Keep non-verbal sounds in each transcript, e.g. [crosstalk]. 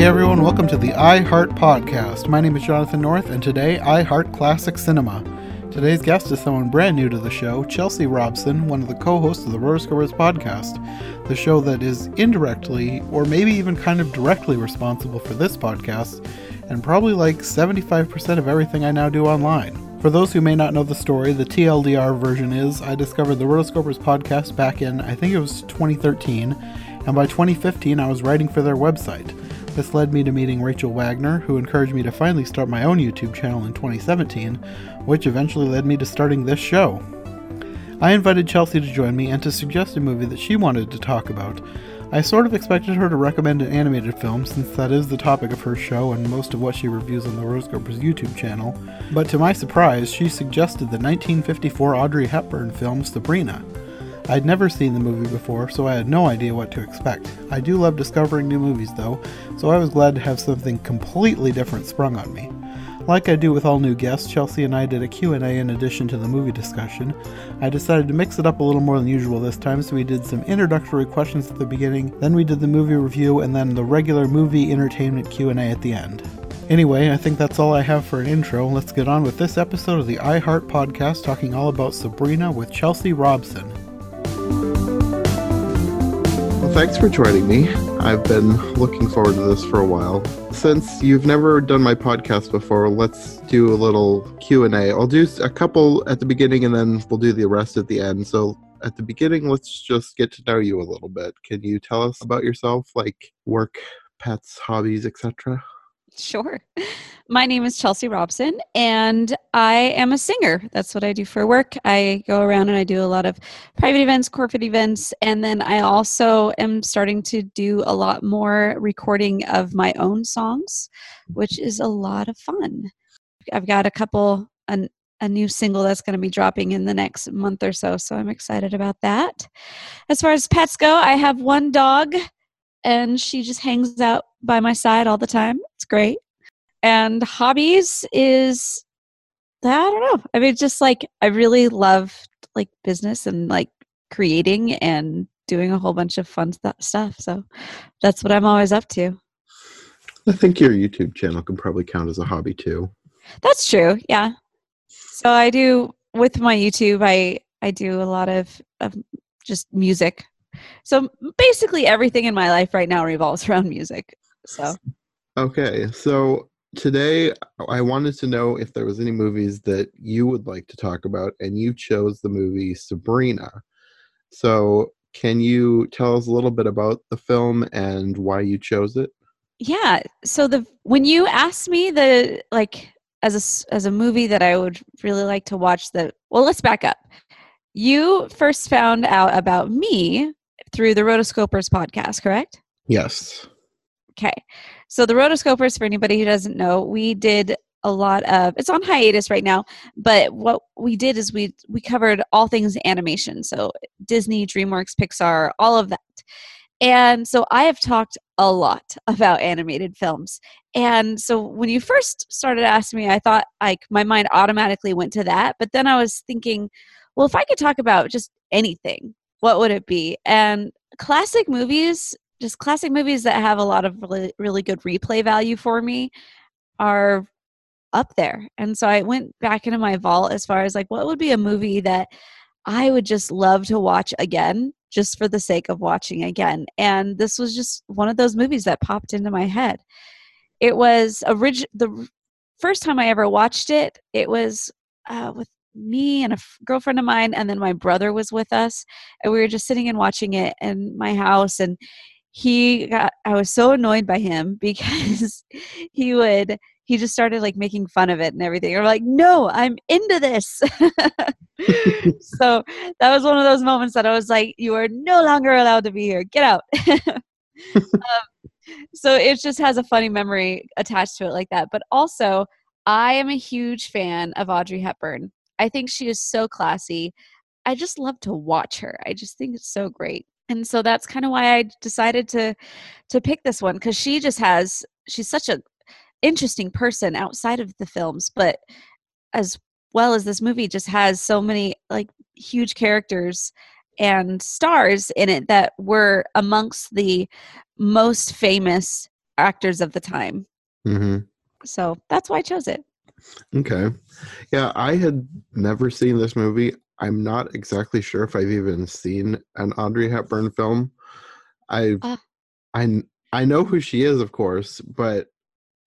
Hey everyone, welcome to the I Heart Podcast. My name is Jonathan North, and today I Heart Classic Cinema. Today's guest is someone brand new to the show, Chelsea Robson, one of the co hosts of the Rotoscopers podcast, the show that is indirectly, or maybe even kind of directly responsible for this podcast, and probably like 75% of everything I now do online. For those who may not know the story, the TLDR version is I discovered the Rotoscopers podcast back in, I think it was 2013, and by 2015 I was writing for their website. This led me to meeting Rachel Wagner, who encouraged me to finally start my own YouTube channel in 2017, which eventually led me to starting this show. I invited Chelsea to join me and to suggest a movie that she wanted to talk about. I sort of expected her to recommend an animated film, since that is the topic of her show and most of what she reviews on the Rose Rotoscopers YouTube channel, but to my surprise, she suggested the 1954 Audrey Hepburn film Sabrina. I'd never seen the movie before, so I had no idea what to expect. I do love discovering new movies though, so I was glad to have something completely different sprung on me. Like I do with all new guests, Chelsea and I did a Q&A in addition to the movie discussion. I decided to mix it up a little more than usual this time, so we did some introductory questions at the beginning, then we did the movie review, and then the regular movie entertainment Q&A at the end. Anyway, I think that's all I have for an intro. Let's get on with this episode of the iHeart podcast talking all about Sabrina with Chelsea Robson. Thanks for joining me. I've been looking forward to this for a while. Since you've never done my podcast before, let's do a little Q&A. I'll do a couple at the beginning and then we'll do the rest at the end. So, at the beginning, let's just get to know you a little bit. Can you tell us about yourself, like work, pets, hobbies, etc.? Sure. My name is Chelsea Robson, and I am a singer. That's what I do for work. I go around and I do a lot of private events, corporate events, and then I also am starting to do a lot more recording of my own songs, which is a lot of fun. I've got a couple, an, a new single that's going to be dropping in the next month or so, so I'm excited about that. As far as pets go, I have one dog, and she just hangs out by my side all the time. It's great and hobbies is I don't know. I mean, just like I really love like business and like creating and doing a whole bunch of fun th- stuff. So that's what I'm always up to. I think your YouTube channel can probably count as a hobby too. That's true. Yeah. So I do with my YouTube. I I do a lot of of just music. So basically, everything in my life right now revolves [laughs] around music. So. Okay, so today I wanted to know if there was any movies that you would like to talk about, and you chose the movie Sabrina. So, can you tell us a little bit about the film and why you chose it? Yeah. So the when you asked me the like as a as a movie that I would really like to watch, the well, let's back up. You first found out about me through the Rotoscopers podcast, correct? Yes. Okay. So the rotoscopers, for anybody who doesn't know, we did a lot of it's on hiatus right now but what we did is we we covered all things animation. So disney dreamworks pixar all of that. And so i have talked a lot [laughs] about animated films. And so when you first started asking me i thought like my mind automatically went to that. But then i was thinking well if i could talk about just anything what would it be? And classic movies just classic movies that have a lot of really really good replay value for me are up there. And so I went back into my vault as far as like what would be a movie that I would just love to watch again just for the sake of watching again. And this was just one of those movies that popped into my head. It was orig- the first time I ever watched it, it was uh, with me and a f- girlfriend of mine and then my brother was with us and we were just sitting and watching it in my house and he got i was so annoyed by him [laughs] because he would he just started like making fun of it and everything. I'm like no i'm into this. [laughs] [laughs] So that was one of those moments that i was like you are no longer allowed to be here. Get out. Um, so it just has a funny memory attached to it like that. But also i am a huge fan of audrey hepburn. I think she is so classy. I just love to watch her. I just think it's so great and so that's kind of why i decided to to pick this one because she just has she's such a interesting person outside of the films but as well as this movie just has so many like huge characters and stars in it that were amongst the most famous actors of the time. hmm So that's why I chose it. Okay. Yeah, I had never seen this movie. I'm not exactly sure if I've even seen an Audrey Hepburn film. I Ah. I I know who she is, of course, but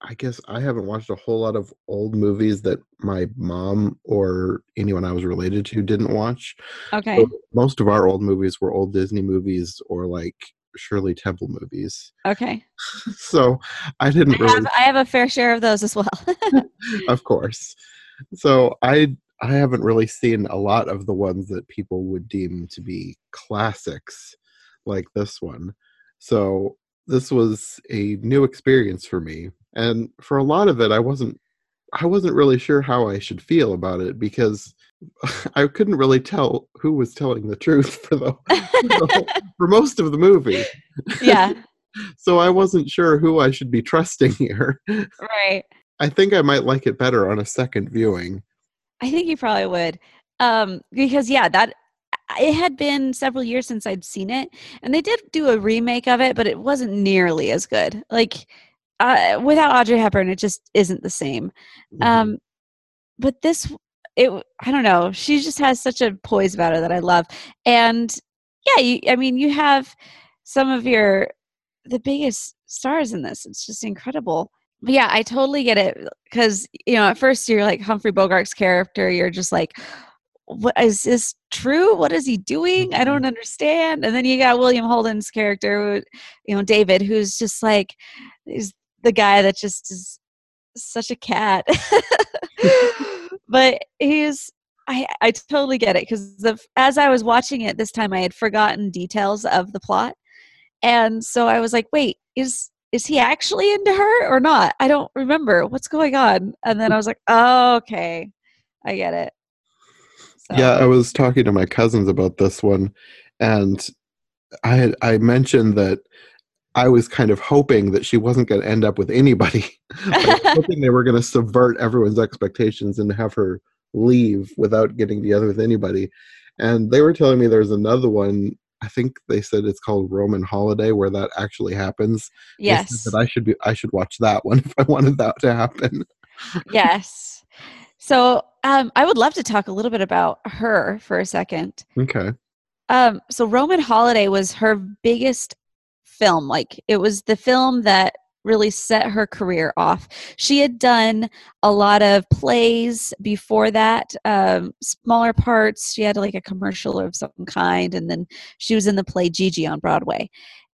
I guess I haven't watched a whole lot of old movies that my mom or anyone I was related to didn't watch. Okay. So most of our old movies were old Disney movies or like Shirley Temple movies. Okay. [laughs] So I didn't I really have, I have a fair share of those as well. [laughs] [laughs] of course. So I I haven't really seen a lot of the ones that people would deem to be classics like this one. So this was a new experience for me. And for a lot of it I wasn't I wasn't really sure how I should feel about it because [laughs] I couldn't really tell who was telling the truth for the, for, the [laughs] for most of the movie. yeah. [laughs] So I wasn't sure who I should be trusting here. Right. I think I might like it better on a second viewing. I think you probably would. Um, because yeah, that it had been several years since I'd seen it, and they did do a remake of it, but it wasn't nearly as good. Like uh, without Audrey Hepburn, it just isn't the same. Mm-hmm. Um, but this, it, I don't know. She just has such a poise about her that I love, and yeah, you, I mean, you have some of your the biggest stars in this. It's just incredible. Yeah, I totally get it because you know at first you're like Humphrey Bogart's character. You're just like, what is this true? What is he doing? I mm-hmm. don't understand. And then you got William Holden's character, you know, David, who's just like, he's the guy that just is such a cat. [laughs] [laughs] but he's, I, I totally get it because as I was watching it this time, I had forgotten details of the plot, and so I was like, wait, is is he actually into her or not? I don't remember what's going on. And then I was like, oh, okay, I get it. So, Yeah, I was talking to my cousins about this one, and I had I mentioned that I was kind of hoping that she wasn't going to end up with anybody. [laughs] I was [laughs] hoping they were going to subvert everyone's expectations and have her leave without getting together with anybody. And they were telling me there's another one. I think they said it's called Roman Holiday, where that actually happens. Yes, that I should be. I should watch that one [laughs] if I wanted that to happen. yes. So um, I would love to talk a little bit about her for a second. Okay. Um, so Roman Holiday was her biggest film. Like it was the film that really set her career off. She had done a lot of plays before that, um, smaller parts. She had like a commercial of some kind, and then she was in the play Gigi on Broadway.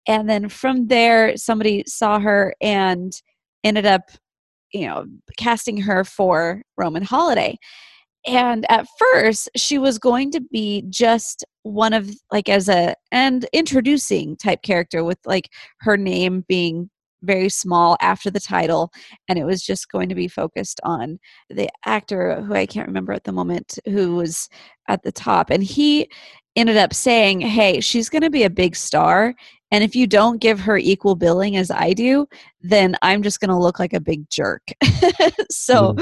And then from there, somebody saw her and ended up, you know, casting her for Roman Holiday. And at first, she was going to be just one of like as a and introducing type character with like her name being very small after the title and it was just going to be focused on the actor who I can't remember at the moment who was at the top and he ended up saying hey she's going to be a big star and if you don't give her equal billing as I do then I'm just going to look like a big jerk. [laughs] So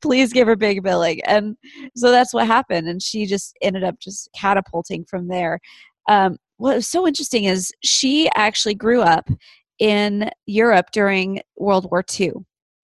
please give her big billing and so that's what happened and she just ended up just catapulting from there. Um, what was so interesting is she actually grew up in Europe during World War II.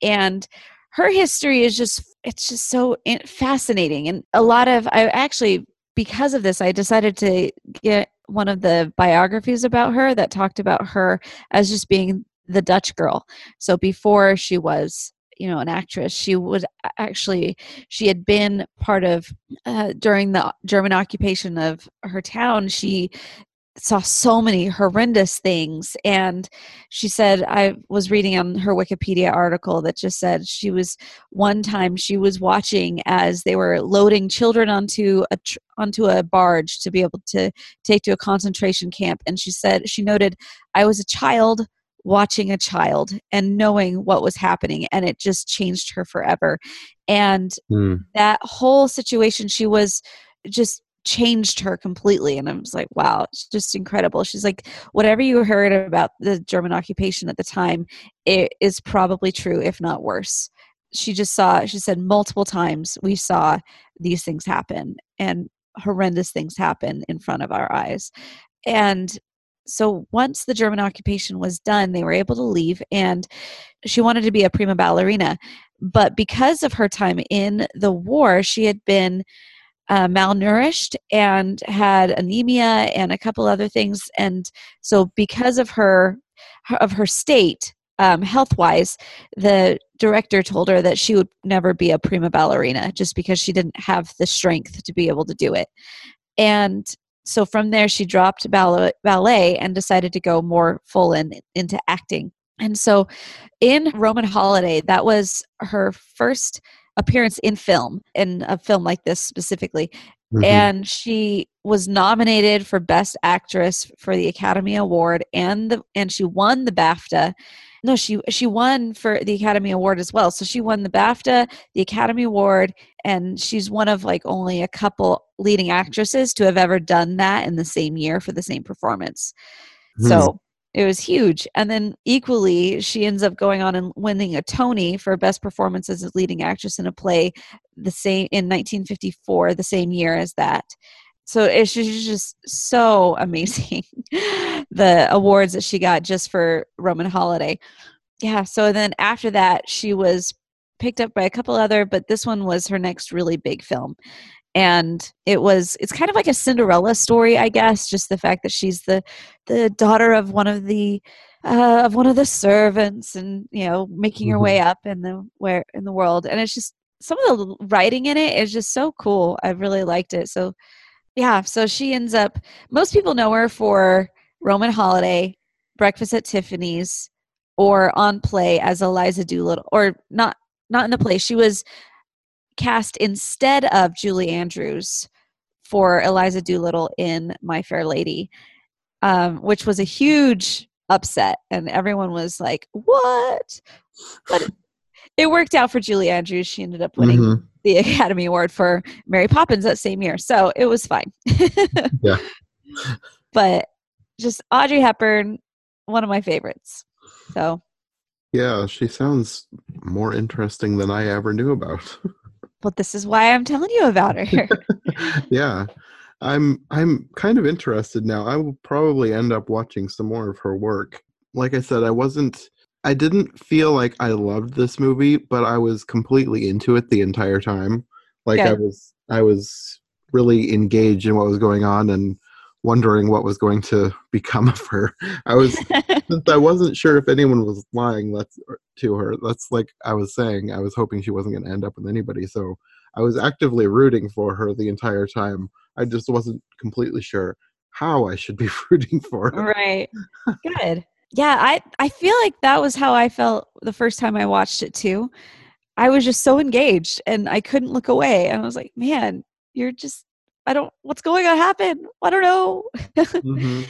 And her history is just, it's just so fascinating. And a lot of, I actually, because of this, I decided to get one of the biographies about her that talked about her as just being the Dutch girl. So before she was, you know, an actress, she would actually, she had been part of, uh, during the German occupation of her town, she saw so many horrendous things and she said i was reading on her wikipedia article that just said she was one time she was watching as they were loading children onto a tr- onto a barge to be able to take to a concentration camp and she said she noted i was a child watching a child and knowing what was happening and it just changed her forever and Hmm. that whole situation she was just changed her completely and i was like wow it's just incredible. She's like whatever you heard about the german occupation at the time it is probably true if not worse. She just saw she said multiple times we saw these things happen and horrendous things happen in front of our eyes. And so once the German occupation was done, they were able to leave, and she wanted to be a prima ballerina. But because of her time in the war, she had been uh, malnourished and had anemia and a couple other things. And so, because of her of her state, um, health wise, the director told her that she would never be a prima ballerina just because she didn't have the strength to be able to do it. And so from there, she dropped ballet, ballet and decided to go more full in into acting. And so in Roman Holiday, that was her first appearance in film, in a film like this specifically. Mm-hmm. And she was nominated for Best Actress for the Academy Award and the and she won the BAFTA. No, she she won for the Academy Award as well. So she won the BAFTA, the Academy Award, and she's one of like only a couple leading actresses to have ever done that in the same year for the same performance. Mm-hmm. So it was huge. And then equally, she ends up going on and winning a Tony for best performance as a leading actress in a play the same in 1954, the same year as that. So it's just so [laughs] amazing the awards that she got just for Roman Holiday. Yeah. So then after that, she was picked up by a couple other, but this one was her next really big film and it was it's kind of like a cinderella story i guess just the fact that she's the the daughter of one of the uh, of one of the servants and you know making mm-hmm. her way up in the where in the world. And it's just some of the writing in it is just so cool. I really liked it. So yeah so she ends up most people know her for roman holiday breakfast at tiffany's or on play as eliza doolittle or not not in the play. She was cast instead of Julie Andrews for Eliza Doolittle in My Fair Lady, um, which was a huge upset, and everyone was like, "What?" But it [laughs] worked out for Julie Andrews. She ended up winning mm-hmm. the Academy Award for Mary Poppins that same year, so it was fine. [laughs] yeah, but just Audrey Hepburn, one of my favorites. So. Yeah, she sounds more interesting than I ever knew about. [laughs] well this is why i'm telling you about her. [laughs] Yeah. I'm i'm kind of interested now. I will probably end up watching some more of her work. Like i said i wasn't i didn't feel like i loved this movie but i was completely into it the entire time. Like i was i was really engaged in what was going on and wondering what was going to become of her. I was [laughs] since I wasn't sure if anyone was lying that's to her. That's like I was saying, I was hoping she wasn't going to end up with anybody. So I was actively rooting for her the entire time. I just wasn't completely sure how I should be [laughs] rooting for her. Right. [laughs] Good. Yeah, I I feel like that was how I felt the first time I watched it too. I was just so engaged and I couldn't look away. And I was like, man, you're just I don't, what's going to happen? I don't know. [laughs] mm-hmm.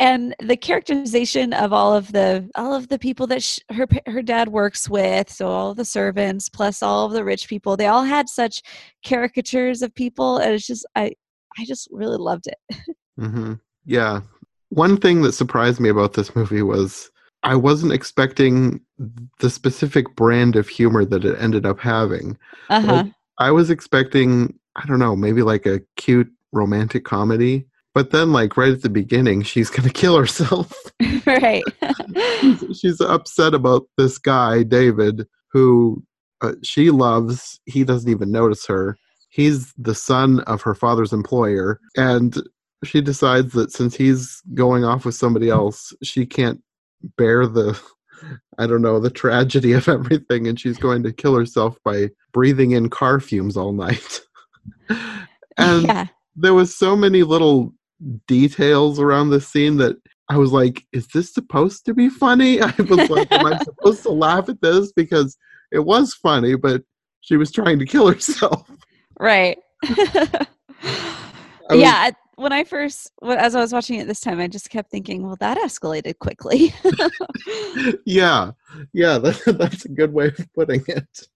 And the characterization of all of the all of the people that sh- her her dad works with, so all the servants plus all of the rich people, they all had such caricatures of people, and it's just I I just really loved it. [laughs] mm-hmm. Yeah, one thing that surprised me about this movie was I wasn't expecting the specific brand of humor that it ended up having. Uh-huh. Like, I was expecting I don't know, maybe like a cute romantic comedy. But then, like right at the beginning, she's gonna [laughs] kill herself. [laughs] right. [laughs] she's, she's, upset about this guy, David, who uh, she loves. He doesn't even notice her. He's the son of her father's employer, and she decides that since he's going off with somebody else, she can't bear the I don't know, the tragedy of [laughs] everything, and she's going to kill herself by breathing in car fumes all night. [laughs] and yeah. there was so many little details around the scene that I was like, is this supposed to be funny? [laughs] I was like, am I supposed to laugh at this? Because it was funny, but she was trying to kill herself. Right. was, yeah. When I first, as I was watching it this time, I just kept thinking, well, that escalated quickly. [laughs] yeah. Yeah. That, [laughs] that's a good way of putting it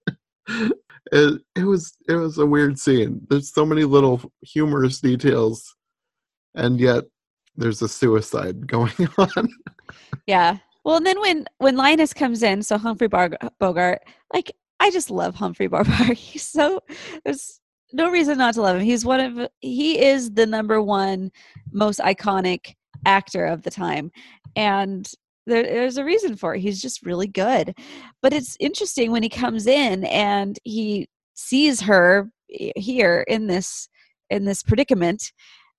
[laughs] it, it was it was a weird scene. There's so many little humorous details, and yet there's a suicide going on. yeah. Well, and then when when Linus comes in, so Humphrey Bar- Bogart, like I just love Humphrey Bogart. He's so there's no reason not to love him. He's one of he is the number one most iconic actor of the time. And there, there's a reason for it. He's just really good. But it's interesting when he comes in and he sees her here in this in this predicament.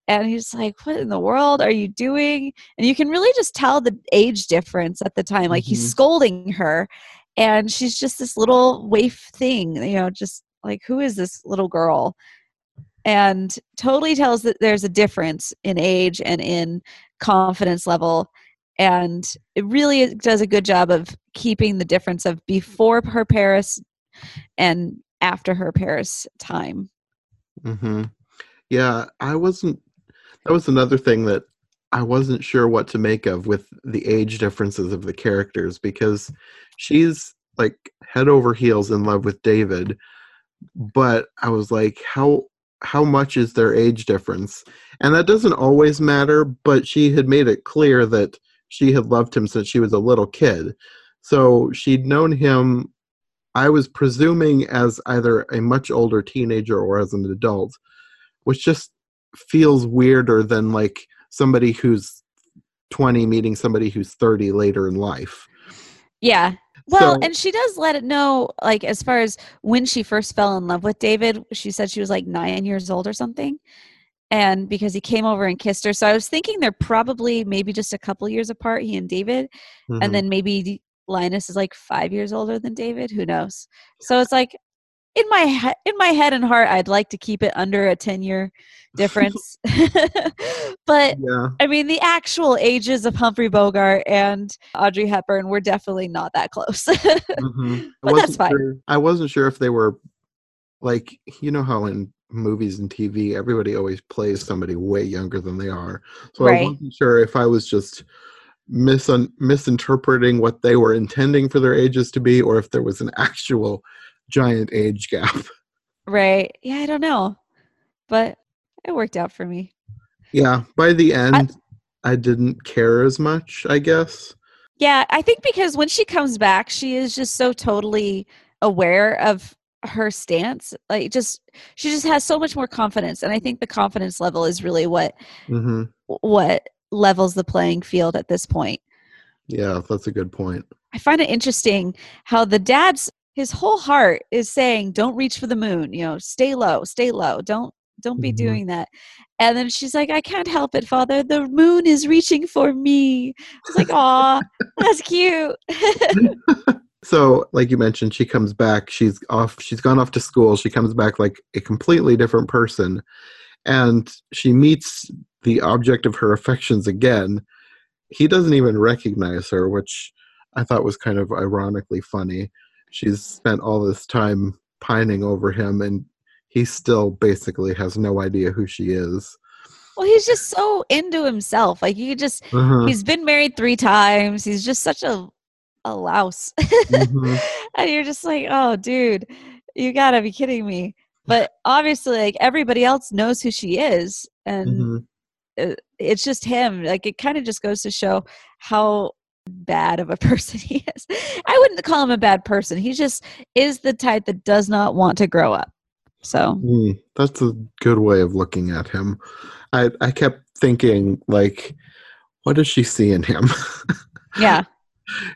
And he's like what in the world are you doing? And you can really just tell the age difference at the time. Like he's Mhm. scolding her and she's just this little waif thing you know just like who is this little girl? And totally tells that there's a difference in age and in confidence level. And it really does a good job of keeping the difference of before her paris and after her paris time. Hmm Yeah, I wasn't. That was another thing that I wasn't sure what to make of with the age differences of the characters because she's like head over heels in love with David, but I was like, how how much is their age difference? And that doesn't always matter, but she had made it clear that she had loved him since she was a little kid. So she'd known him I was presuming as either a much older teenager or as an adult, which just feels weirder than like somebody who's 20 meeting somebody who's 30 later in life. Yeah. Well, So- and she does let it know, like, as far as when she first fell in love with David, she said she was like nine years old or something. And because he came over and kissed her. So I was thinking they're probably maybe just a couple years apart, he and David. Mhm. And then maybe Linus is like five years older than David. Who knows? So it's like, in my in my head and heart, I'd like to keep it under a ten year [laughs] difference, [laughs] but yeah. I mean, the actual ages of Humphrey Bogart and Audrey Hepburn were definitely not that close. mhm. [laughs] I But that's fine. Sure, I wasn't sure if they were like you know how in movies and TV everybody always plays somebody way younger than they are. So Right. I wasn't sure if I was just misun- misinterpreting what they were intending for their ages to be or if there was an actual giant age gap. [laughs] right. Yeah, I don't know. But it worked out for me. Yeah, by the end I didn't care as much, I guess. Yeah, I think because when she comes back, she is just so totally aware of her stance. Like just she just has so much more confidence and I think the confidence level is really what hmm what levels the playing field at this point. Yeah, that's a good point. I find it interesting how the dad's his whole heart is saying, "Don't reach for the moon. You know, stay low, stay low. Don't don't be Mhm. doing that." And then she's like, "I can't help it, Father. The moon is reaching for me." It's like, "Aw, that's cute." [laughs] So, like you mentioned, she comes back. She's off. She's gone off to school. She comes back like a completely different person, and she meets the object of her affections again. He doesn't even recognize her, which I thought was kind of ironically funny. She's spent all this time pining over him, and he still basically has no idea who she is. well, he's just so into himself. Like you could just Uh-huh. he's been married 3 times. He's just such a a louse. Mhm. [laughs] and you're just like, "Oh, dude, you got to be kidding me." But obviously like everybody else knows who she is and Mhm. uh, it's just him. Like it kind of just goes to show how bad of a [laughs] person he is. I wouldn't call him a bad person. He just is the type that does not want to grow up. So Mm, that's a good way of looking at him. I I kept thinking like, what does she see in him? [laughs] yeah,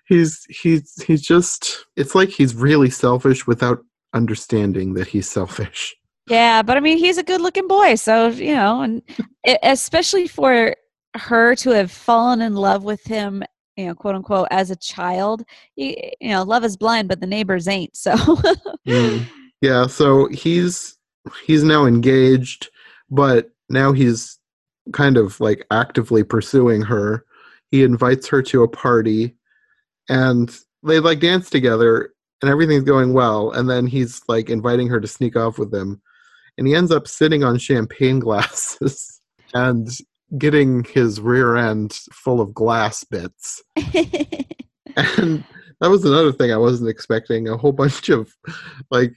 he's he's he's just. It's like he's really selfish without understanding that he's selfish. yeah. But I mean, he's a good-looking boy, so you know, and especially for her to have fallen in love with him, you know, quote unquote, as a child. You, you know, love is blind, but the neighbors ain't. So. Mm. [laughs] Yeah, so he's he's now engaged, but now he's kind of like actively pursuing her. He invites her to a party and they like dance together and everything's going well and then he's like inviting her to sneak off with him and he ends up sitting on champagne glasses [laughs] and getting his rear end full of glass bits. [laughs] And that was another thing I wasn't expecting a whole bunch of like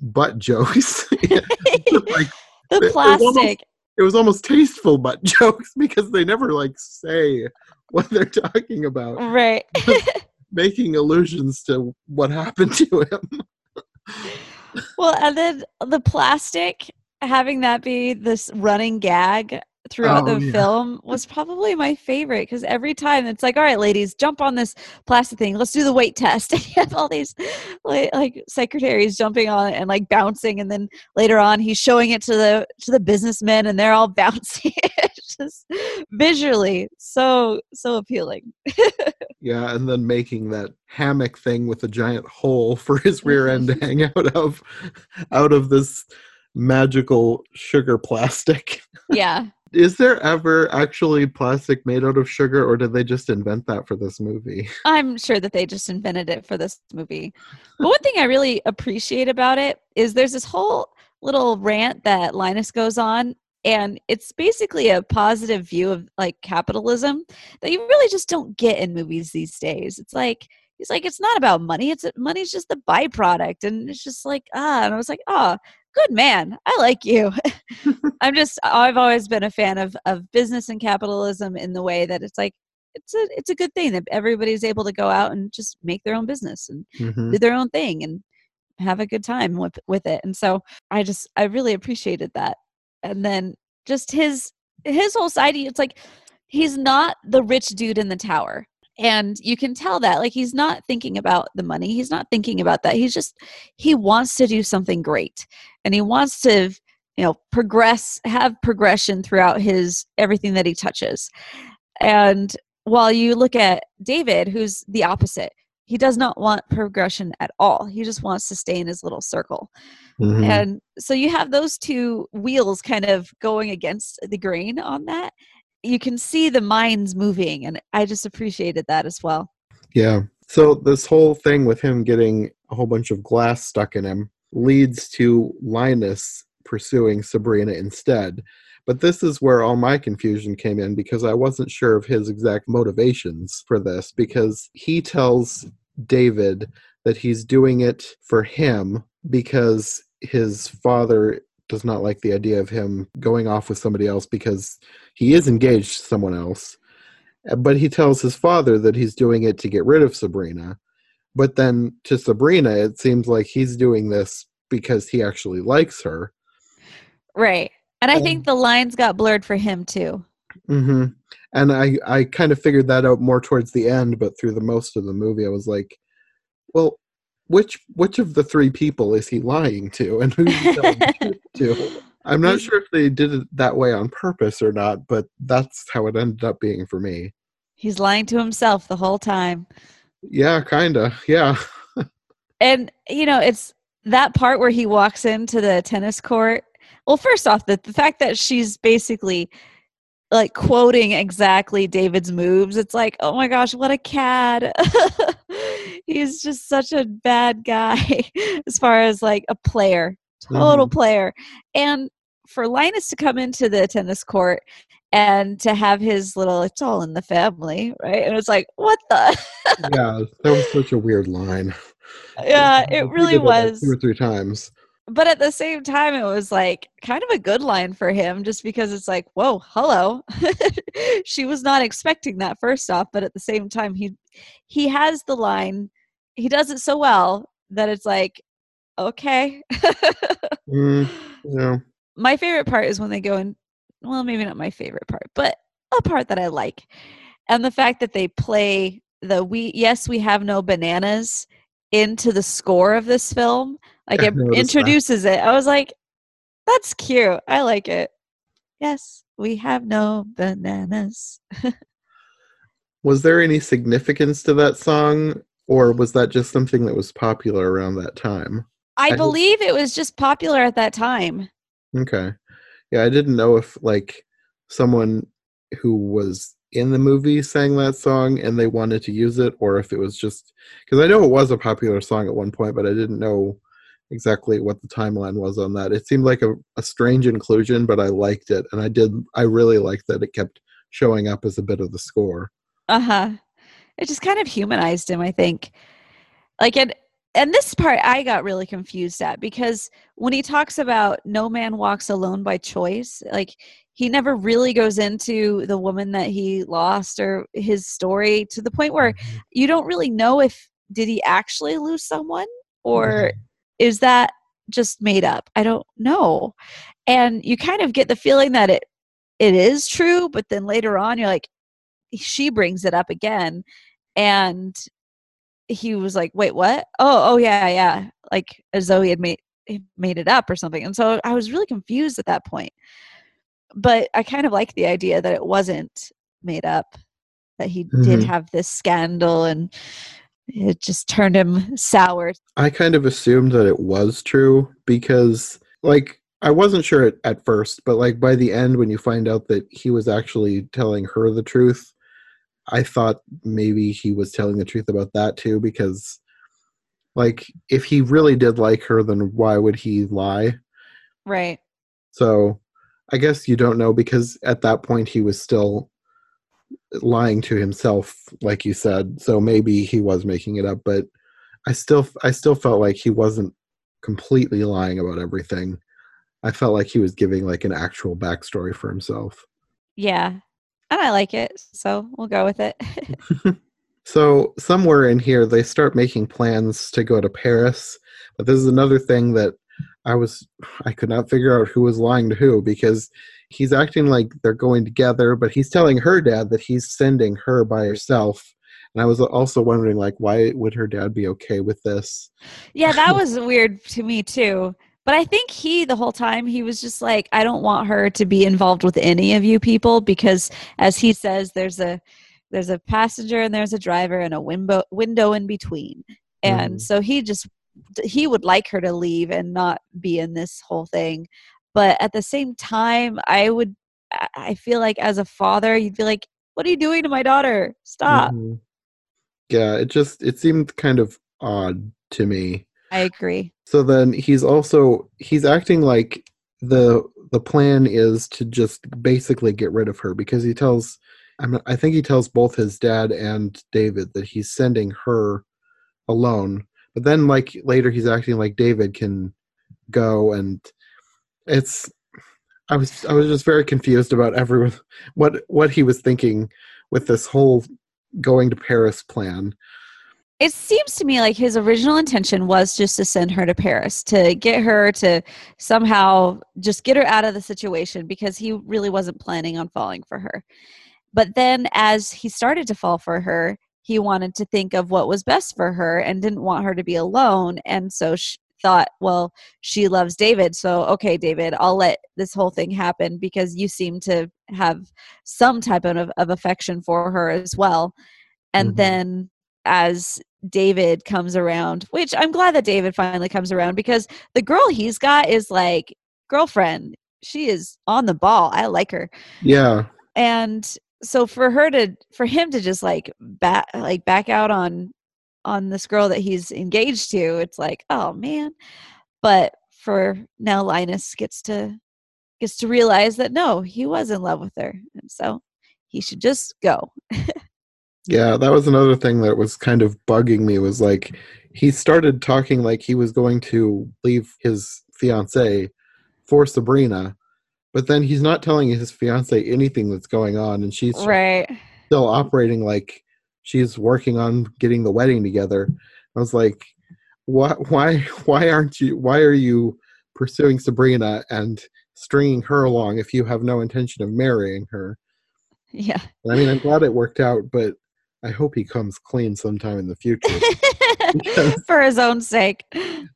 butt jokes. [laughs] like [laughs] the it was almost- plastic. it was almost tasteful butt jokes because they never like say what they're talking about, Right. making allusions to what happened to him. Well, and then the plastic having that be this running gag throughout Oh, the yeah. film was probably my favorite because every time it's like, all right, ladies, jump on this plastic thing. Let's do the weight test. [laughs] And you have all these like, like secretaries jumping on it and like bouncing, and then later on he's showing it to the to the businessmen, and they're all [laughs] bouncing. it's just visually so so appealing. [laughs] Yeah, and then making that hammock thing with a giant hole for his rear end to hang out of out of this magical sugar plastic. yeah. Is there ever actually plastic made out of sugar or did they just invent that for this movie? [laughs] I'm sure that they just invented it for this movie. But one thing I really appreciate about it is there's this whole little rant that Linus goes on, and it's basically a positive view of like capitalism that you really just don't get in movies these days. It's like he's like, it's not about money. It's money's just the byproduct, and it's just like ah. And I was like, ah, good man. I like you. [laughs] I'm just I've always been a fan of of business and capitalism in the way that it's like it's a it's a good thing that everybody's able to go out and just make their own business and Mhm. do their own thing and have a good time with with it. And so I just I really appreciated that. And then just his his whole side it's like he's not the rich dude in the tower. And you can tell that like he's not thinking about the money. He's not thinking about that. He's just he wants to do something great. And he wants to you know progress have progression throughout his everything that he touches. And while you look at David who's the opposite he does not want progression at all. He just wants to stay in his little circle. Mhm. And so you have those two wheels kind of going against the grain on that. You can see the minds moving, and I just appreciated that as well. Yeah. So this whole thing with him getting a whole bunch of glass stuck in him leads to Linus pursuing Sabrina instead. But this is where all my confusion came in because I wasn't sure of his exact motivations for this because he tells David that he's doing it for him because his father does not like the idea of him going off with somebody else because he is engaged to someone else. Uh, But he tells his father that he's doing it to get rid of Sabrina. But then to Sabrina, it seems like he's doing this because he actually likes her. Right. And I Um, think the lines got blurred for him too. hmm And I, I kind of figured that out more towards the end, but through the most of the movie, I was like, well, which which of the three people is he lying to, and who's he telling the truth [laughs] to? I'm not sure if they did it that way on purpose or not, but that's how it ended up being for me. He's lying to himself the whole time. Yeah, kinda. Yeah. [laughs] And you know, it's that part where he walks into the tennis court. Well, first off, the, the fact that she's basically like quoting exactly David's moves, it's like, oh my gosh, what a cad. [laughs] He's just such a bad guy [laughs] as far as like a player, total mm-hmm. player. And for Linus to come into the tennis court and to have his little, it's all in the family, right? And it's like, what the? yeah, that was such a weird line. [laughs] yeah, it really was. two or three times. But at the same time it was like kind of a good line for him just because it's like whoa hello [laughs] she was not expecting that first off but at the same time he he has the line he does it so well that it's like okay [laughs] Mm, yeah. my favorite part is when they go in well maybe not my favorite part but a part that i like and the fact that they play the we yes we have no bananas into the score of this film like [laughs] it noticed that. introduces it i was like that's cute i like it yes we have no bananas [laughs] Was there any significance to that song, or was that just something that was popular around that time? i I- believe it was just popular at that time Okay. Yeah, I didn't know if like someone who was in the movie sang that song and they wanted to use it, or if it was just because I know it was a popular song at one point, but I didn't know exactly what the timeline was on that. It seemed like a, a strange inclusion, but I liked it, and I did. I really liked that it kept showing up as a bit of the score. uh-huh it just kind of humanized him i think like and and this part i got really confused at because when he talks about no man walks alone by choice like he never really goes into the woman that he lost or his story to the point where mm-hmm. you don't really know if did he actually lose someone or mm-hmm. is that just made up i don't know and you kind of get the feeling that it it is true, but then later on you're like she brings it up again and he was like, "Wait, what? Oh, oh yeah, yeah." Like as though he had made made it up or something. And so I was really confused at that point. But I kind of like the idea that it wasn't made up, that he mm-hmm. did have this scandal and it just turned him sour. I kind of assumed that it was true because, like, I wasn't sure at, at first, but like by the end, when you find out that he was actually telling her the truth, I thought maybe he was telling the truth about that too, because like if he really did like her, then why would he lie? Right. So I guess you don't know because at that point he was still lying to himself, like you said. So maybe he was making it up, but I still I still felt like he wasn't completely lying about everything. I felt like he was giving like an actual backstory for himself. Yeah and I like it, so we'll go with it. [laughs] [laughs] so somewhere in here, they start making plans to go to Paris, but this is another thing that I was I could not figure out who was lying to who because he's acting like they're going together, but he's telling her dad that he's sending her by herself. And I was also wondering, like, why would her dad be okay with this? Yeah, that [laughs] was weird to me too. But I think he, the whole time, he was just like, I don't want her to be involved with any of you people because, as he says, there's a there's a passenger and there's a driver and a window window in between. And mm. so he just he would like her to leave and not be in this whole thing. But at the same time, I would I feel like as a father, you'd be like, "What are you doing to my daughter? Stop." Mm-hmm. Yeah, it just it seemed kind of odd to me. I agree. So then he's also he's acting like the the plan is to just basically get rid of her because he tells I'm, I think he tells both his dad and David that he's sending her alone. But then like later he's acting like David can go and it's I was I was just very confused about everyone [laughs] what what he was thinking with this whole going to Paris plan it seems to me like his original intention was just to send her to Paris to get her to somehow just get her out of the situation because he really wasn't planning on falling for her. But then as he started to fall for her, he wanted to think of what was best for her and didn't want her to be alone. And so she thought, well, she loves David. So, okay, David, I'll let this whole thing happen because you seem to have some type of, of affection for her as well. And mm-hmm. then as David comes around, which I'm glad that David finally comes around because the girl he's got is like girlfriend. She is on the ball. I like her. Yeah. And so for her to for him to just like back like back out on on this girl that he's engaged to, it's like, oh man. But for now Linus gets to gets to realize that no, he was in love with her. And so he should just go. [laughs] Yeah, that was another thing that was kind of bugging me was like he started talking like he was going to leave his fiance for Sabrina, but then he's not telling his fiance anything that's going on and she's right. still operating like she's working on getting the wedding together. I was like, "What why why aren't you why are you pursuing Sabrina and stringing her along if you have no intention of marrying her?" Yeah. I mean, I'm glad it worked out, but I hope he comes clean sometime in the future. [laughs] For his own sake.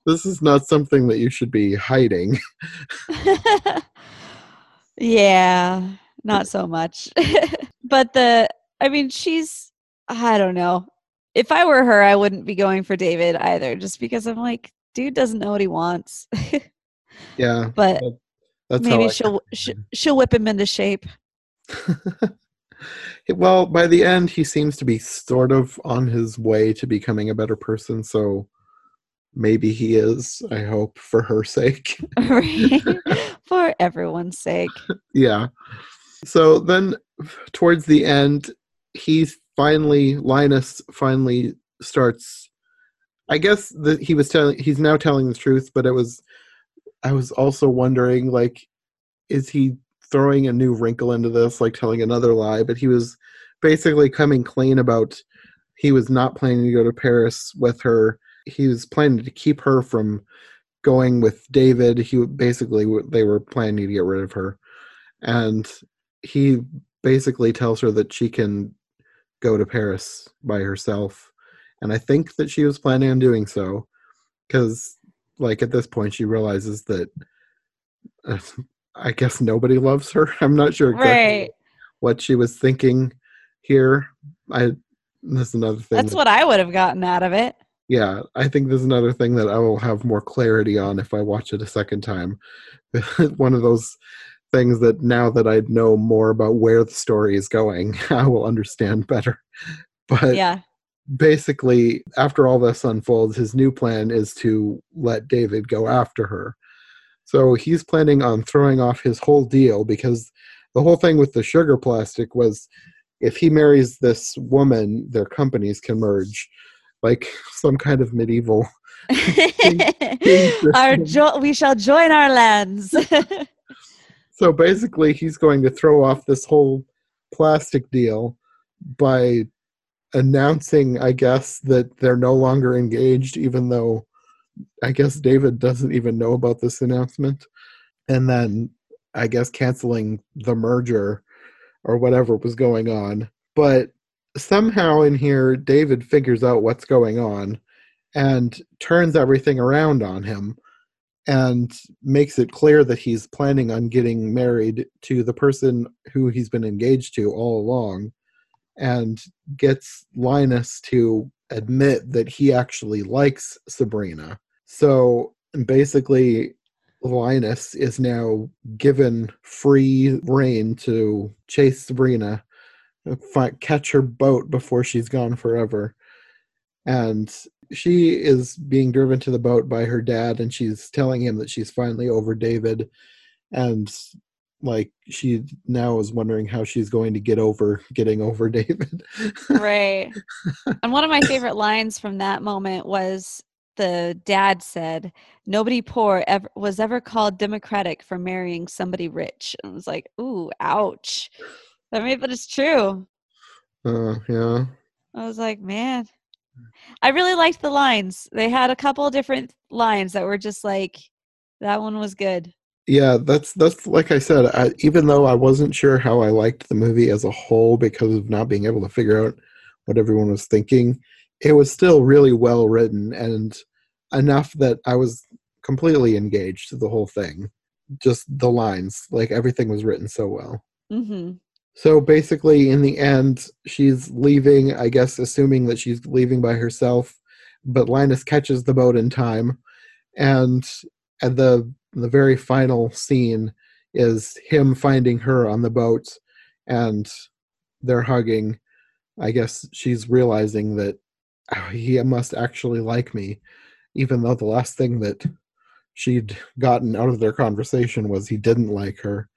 This is not something that you should be hiding. [laughs] yeah, not so much. [laughs] but the, I mean, she's, I don't know. If I were her, I wouldn't be going for David either, just because I'm like, dude doesn't know what he wants. [laughs] yeah. But maybe she'll, she'll whip him into shape [laughs] well, by the end, he seems to be sort of on his way to becoming a better person. So maybe he is. I hope for her sake, [laughs] [laughs] for everyone's sake. yeah. So then, towards the end, he finally Linus finally starts. I guess that he was telling. He's now telling the truth, but it was. I was also wondering, like, is he throwing a new wrinkle into this, like telling another lie, but he was basically coming clean about he was not planning to go to Paris with her. He was planning to keep her from going with David. He basically they were planning to get rid of her, and he basically tells her that she can go to Paris by herself. And I think that she was planning on doing so because, like, at this point, she realizes that uh, I guess nobody loves her. [laughs] I'm not sure exactly Right. what she was thinking here. I this is another thing. That's that- what I would have gotten out of it. Yeah, I think there's another thing that I will have more clarity on if I watch it a second time. [laughs] One of those things that now that I know more about where the story is going, [laughs] I will understand better. But yeah. basically, after all this unfolds, his new plan is to let David go after her. So he's planning on throwing off his whole deal because the whole thing with the sugar plastic was if he marries this woman, their companies can merge, like some kind of medieval. [laughs] our jo- we shall join our lands. [laughs] So basically, he's going to throw off this whole plastic deal by announcing, I guess, that they're no longer engaged, even though I guess David doesn't even know about this announcement. And then I guess canceling the merger or whatever was going on. But somehow in here, David figures out what's going on and turns everything around on him and makes it clear that he's planning on getting married to the person who he's been engaged to all along and gets Linus to admit that he actually likes Sabrina. So basically, Linus is now given free reign to chase Sabrina, fi- catch her boat before she's gone forever. And she is being driven to the boat by her dad, and she's telling him that she's finally over David. And like she now is wondering how she's going to get over getting over [laughs] David. right. [laughs] And one of my favorite lines from that moment was the dad said, "Nobody poor ever was ever called democratic for marrying somebody rich." And I was like, "Ooh, ouch." I mean, but it's true. uh, yeah. I was like, man, I really liked the lines. They had a couple of different lines that were just like, that one was good. Yeah, that's that's like I said. I, even though I wasn't sure how I liked the movie as a whole because of not being able to figure out what everyone was thinking, it was still really well written and enough that I was completely engaged to the whole thing. Just the lines, like everything was written so well. hmm So basically, in the end, she's leaving, I guess, assuming that she's leaving by herself, but Linus catches the boat in time. And at the the very final scene is him finding her on the boat and they're hugging. I guess she's realizing that oh, he must actually like me, even though the last thing that she'd gotten out of their conversation was he didn't like her.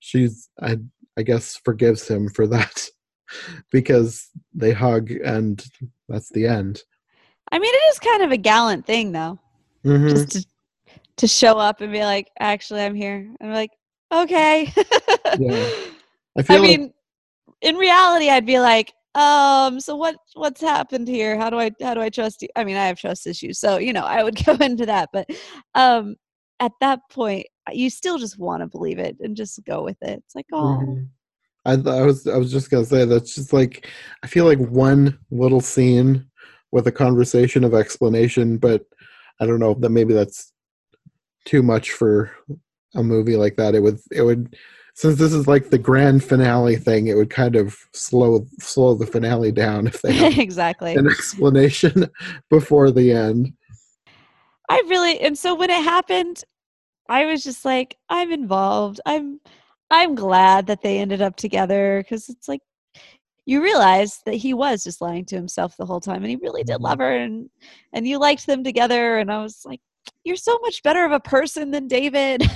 She's I I guess forgives him for that [laughs] because they hug and that's the end. I mean, it is kind of a gallant thing, though, Mhm. just to, to show up and be like, actually, I'm here. I'm like, okay. [laughs] Yeah. I feel I like mean, in reality, I'd be like, um, so what what's happened here? How do I how do I trust you? I mean, I have trust issues, so you know, I would [laughs] go into that. But um, at that point, you still just want to believe it and just go with it. It's like, oh, Mhm. I, th- I was I was just gonna say that's just like I feel like one little scene with a conversation of explanation, but I don't know that maybe that's too much for a movie like that. It would it would since this is like the grand finale thing, it would kind of slow slow the finale down if they [laughs] exactly. an explanation [laughs] before the end. I really and so when it happened, I was just like, I'm involved. I'm I'm glad that they ended up together because it's like you realize that he was just lying to himself the whole time and he really did love her and and you liked them together and I was like, You're so much better of a person than David. [laughs]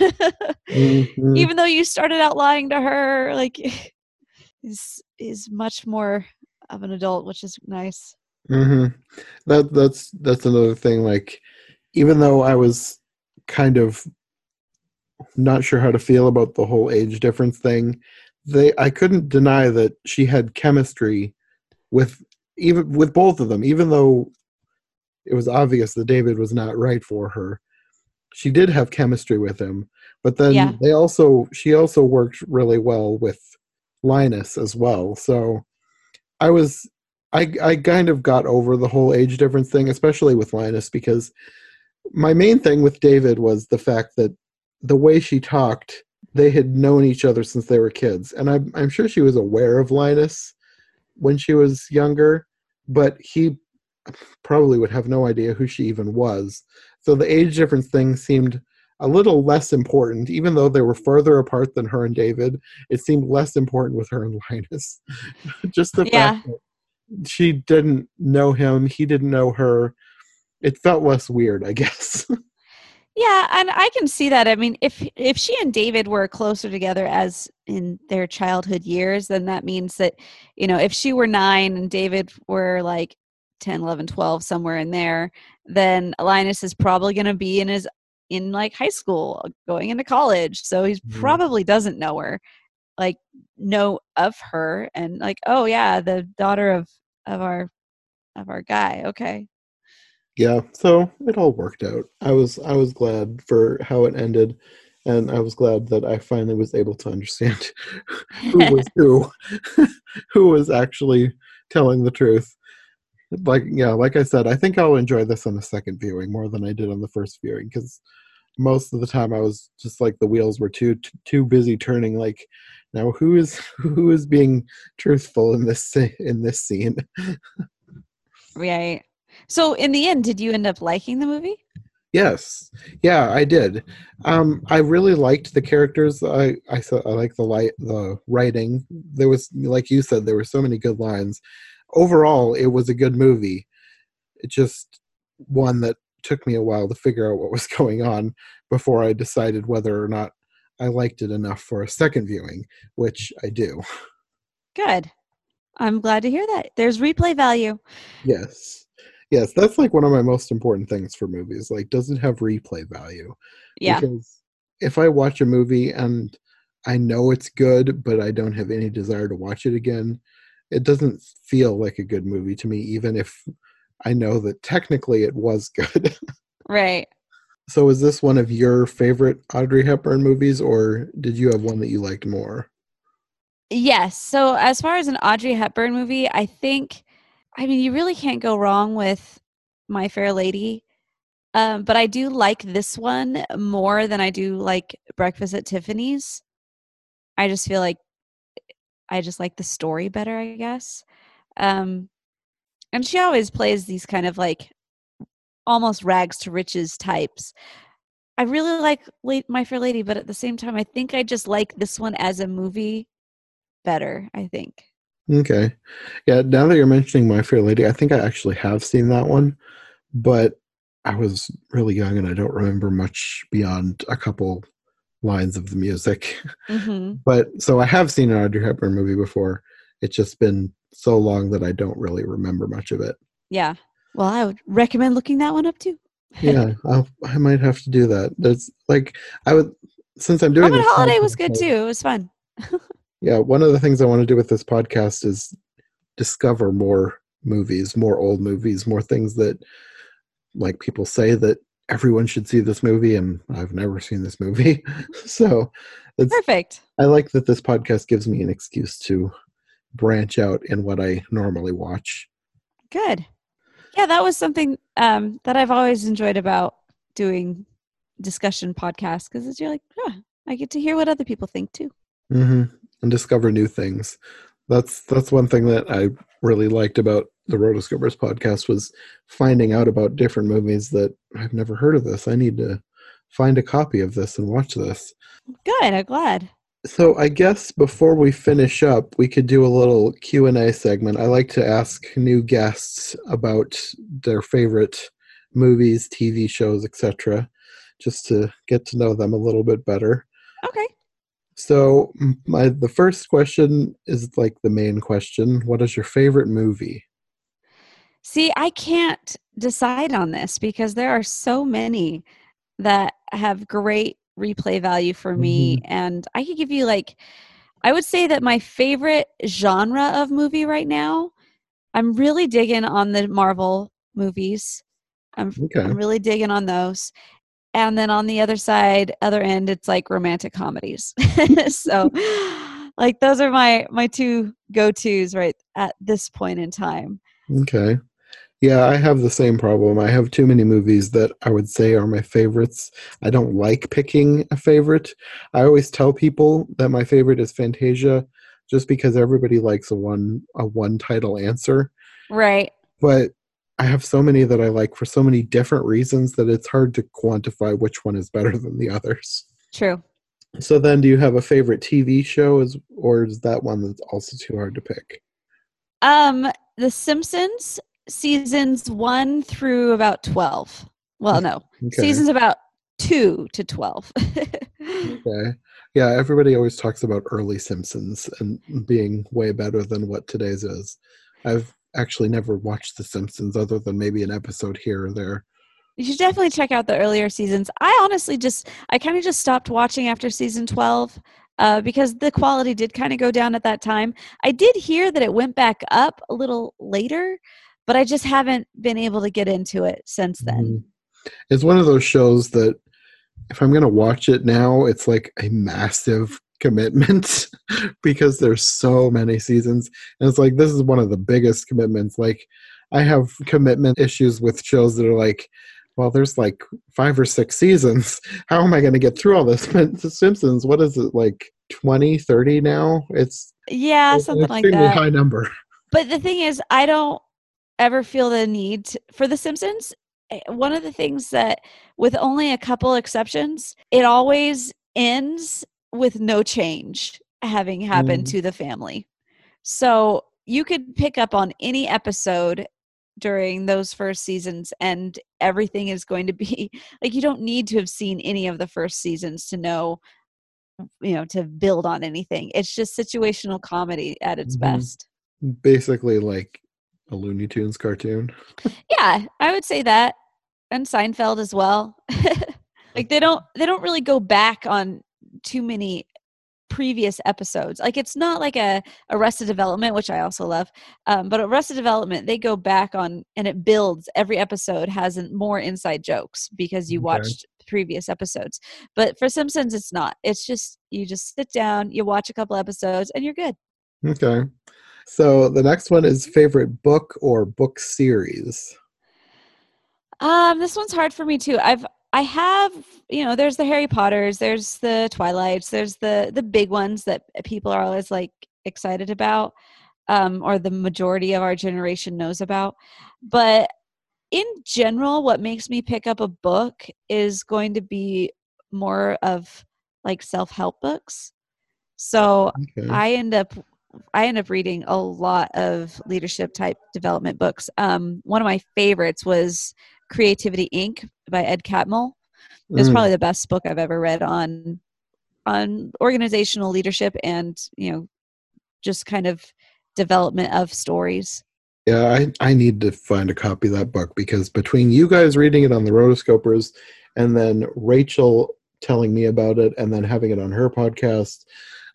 Mhm. Even though you started out lying to her, like [laughs] is is much more of an adult, which is nice. hmm That that's that's another thing. Like, even though I was kind of not sure how to feel about the whole age difference thing, they I couldn't deny that she had chemistry with even with both of them. Even though it was obvious that David was not right for her, she did have chemistry with him. But then Yeah. they also she also worked really well with Linus as well. So I was I I kind of got over the whole age difference thing, especially with Linus, because my main thing with David was the fact that the way she talked, they had known each other since they were kids, and I'm I'm sure she was aware of Linus when she was younger, but he probably would have no idea who she even was. So the age difference thing seemed a little less important, even though they were further apart than her and David. It seemed less important with her and Linus. [laughs] Just the Yeah. fact that she didn't know him, he didn't know her. It felt less weird, I guess. [laughs] Yeah, and I can see that. I mean, if if she and David were closer together as in their childhood years, then that means that, you know, if she were 9 and David were like 10, 11, 12 somewhere in there, then Linus is probably going to be in his in like high school, going into college. So he Mhm. probably doesn't know her, like know of her and like, oh yeah, the daughter of of our of our guy. Okay. Yeah, so it all worked out. I was I was glad for how it ended, and I was glad that I finally was able to understand [laughs] who was who, [laughs] who was actually telling the truth. Like yeah, like I said, I think I'll enjoy this on the second viewing more than I did on the first viewing because most of the time I was just like the wheels were too too busy turning. Like now, who is [laughs] who is being truthful in this in this scene? Right. So in the end, did you end up liking the movie? Yes, yeah, I did. Um, I really liked the characters. I I I like the light the writing. There was like you said, there were so many good lines. Overall, it was a good movie. It just one that took me a while to figure out what was [laughs] going on before I decided whether or not I liked it enough for a second viewing, which I do. [laughs] Good. I'm glad to hear that. There's replay value. Yes. Yes, that's like one of my most important things for movies. Like, does it have replay value? Yeah. Because if I watch a movie and I know it's good, but I don't have any desire to watch it again, it doesn't feel like a good movie to me, even if I know that technically it was [laughs] good. Right. so, is this one of your favorite Audrey Hepburn movies, or did you have one that you liked more? Yes. So as far as an Audrey Hepburn movie, I think I mean you really can't go wrong with My Fair Lady. Um, but I do like this one more than I do like Breakfast at Tiffany's. I just feel like I just like the story better, I guess. Um, and she always plays these kind of like almost rags to riches types. I really like My Fair Lady, but at the same time, I think I just like this one as a movie better. I think. Okay. Yeah, now that you're mentioning My Fair Lady, I think I actually have seen that one, but I was really young and I don't remember much beyond a couple lines of the music. hmm [laughs] But so I have seen an Audrey Hepburn movie before. It's just been so long that I don't really remember much of it. Yeah. Well, I would recommend looking that one up too. [laughs] Yeah, I'll, I might have to do that. There's like I would since I'm doing this Holiday was good too. It was fun. [laughs] Yeah, one of the things I want to do with this podcast is discover more movies, more old movies, more things that like people say that everyone should see this movie and I've never seen this movie. [laughs] so it's Perfect. I like that this podcast gives me an excuse to branch out in what I normally watch. Good. Yeah, that was something um, that I've always enjoyed about doing discussion podcasts because you're like, oh, I get to hear what other people think too. hmm And discover new things. That's that's one thing that I really liked about the Rotoscopers podcast was finding out about different movies that I've never heard of this. I need to find a copy of this and watch this. Good. I'm glad. So I guess before we finish up, we could do a little Q and A segment. I like to ask new guests about their favorite movies, TV shows, etc., just to get to know them a little bit better. Okay. So my the first question is like the main question. What is your favorite movie? See, I can't decide on this because there are so many that have great replay value for me. Mm-hmm. And I could give you like, I would say that my favorite genre of movie right now, I'm really digging on the Marvel movies. I'm, Okay. I'm really digging on those. And then on the other side, other end, it's like romantic comedies. [laughs] so like those are my my two go-tos right at this point in time. Okay. Yeah, I have the same problem. I have too many movies that I would say are my favorites. I don't like picking a favorite. I always tell people that my favorite is Fantasia just because everybody likes a one a one title answer. Right. But I have so many that I like for so many different reasons that it's hard to quantify which one is better than the others. True. So then do you have a favorite TV show is or is that one that's also too hard to pick? Um The Simpsons seasons 1 through about 12. Well, no. Okay. Seasons about 2 to 12. [laughs] Okay. Yeah, everybody always talks about early Simpsons and being way better than what today's is. I've actually never watched The Simpsons other than maybe an episode here or there. You should definitely check out the earlier seasons. I honestly just, I kind of just stopped watching after season 12 uh, because the quality did kind of go down at that time. I did hear that it went back up a little later, but I just haven't been able to get into it since then. Mhm. It's one of those shows that if I'm going to watch it now, it's like a massive commitment [laughs] because there's so many seasons. And it's like, this is one of the biggest commitments. Like, I have commitment issues with shows that are like, well, there's like five or six seasons. [laughs] How am I going to get through all this? [laughs] But The Simpsons, what is it, like 20, 30 now? It's Yeah, it's something like that. high number. But the thing is, I don't ever feel the need to, for The Simpsons. eh, One of the things that, with only a couple exceptions, it always ends with no change having happened Mm. to the family. So you could pick up on any episode during those first seasons, and everything is going to be [laughs] like you don't need to have seen any of the first seasons to know, you know, to build on anything. It's just situational comedy at its Mhm. best. Basically, like a Looney Tunes cartoon. Yeah, I would say that, and Seinfeld as well. [laughs] like they don't they don't really go back on too many previous episodes. Like it's not like a Arrested Development, which I also love, um, but Arrested Development they go back on and it builds. Every episode has more inside jokes because you Okay. watched previous episodes. But for Simpsons, it's not. It's just you just sit down, you watch a couple episodes, and you're good. Okay. So the next one is favorite book or book series. Um, this one's hard for me too. I've I have, you know, there's the Harry Potters, there's the Twilights, there's the the big ones that people are always like excited about, um, or the majority of our generation knows about. But in general, what makes me pick up a book is going to be more of like self-help books. So Okay. I end up I end up reading a lot of leadership type development books. Um, one of my favorites was Creativity Inc. by Ed Catmull. It's Mm, probably the best book I've ever read on on organizational leadership and you know just kind of development of stories. yeah, I, I need to find a copy of that book because between you guys reading it on the Rotoscopers and then Rachel telling me about it and then having it on her podcast,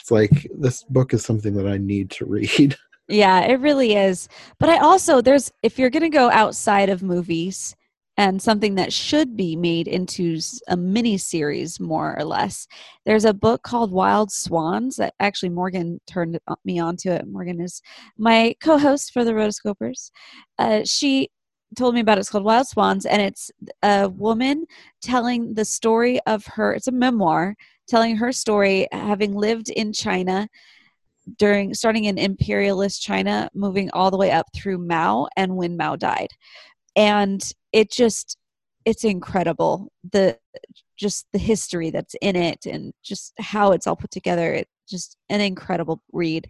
it's like this book is something that I need to read. [laughs] Yeah, it really is. But I also there's if you're going to go outside of movies and something that should be made into a mini series more or less. There's a book called Wild Swans that actually Morgan turned it- me onto it. Morgan is my co-host for the Rotoscopers. Uh, she told me about it. It's called Wild Swans and it's a woman telling the story of her it's a memoir telling her story having lived in China during starting in imperialist China, moving all the way up through Mao and when Mao died. And it just it's incredible the just the history that's in it and just how it's all put together. It just an incredible read.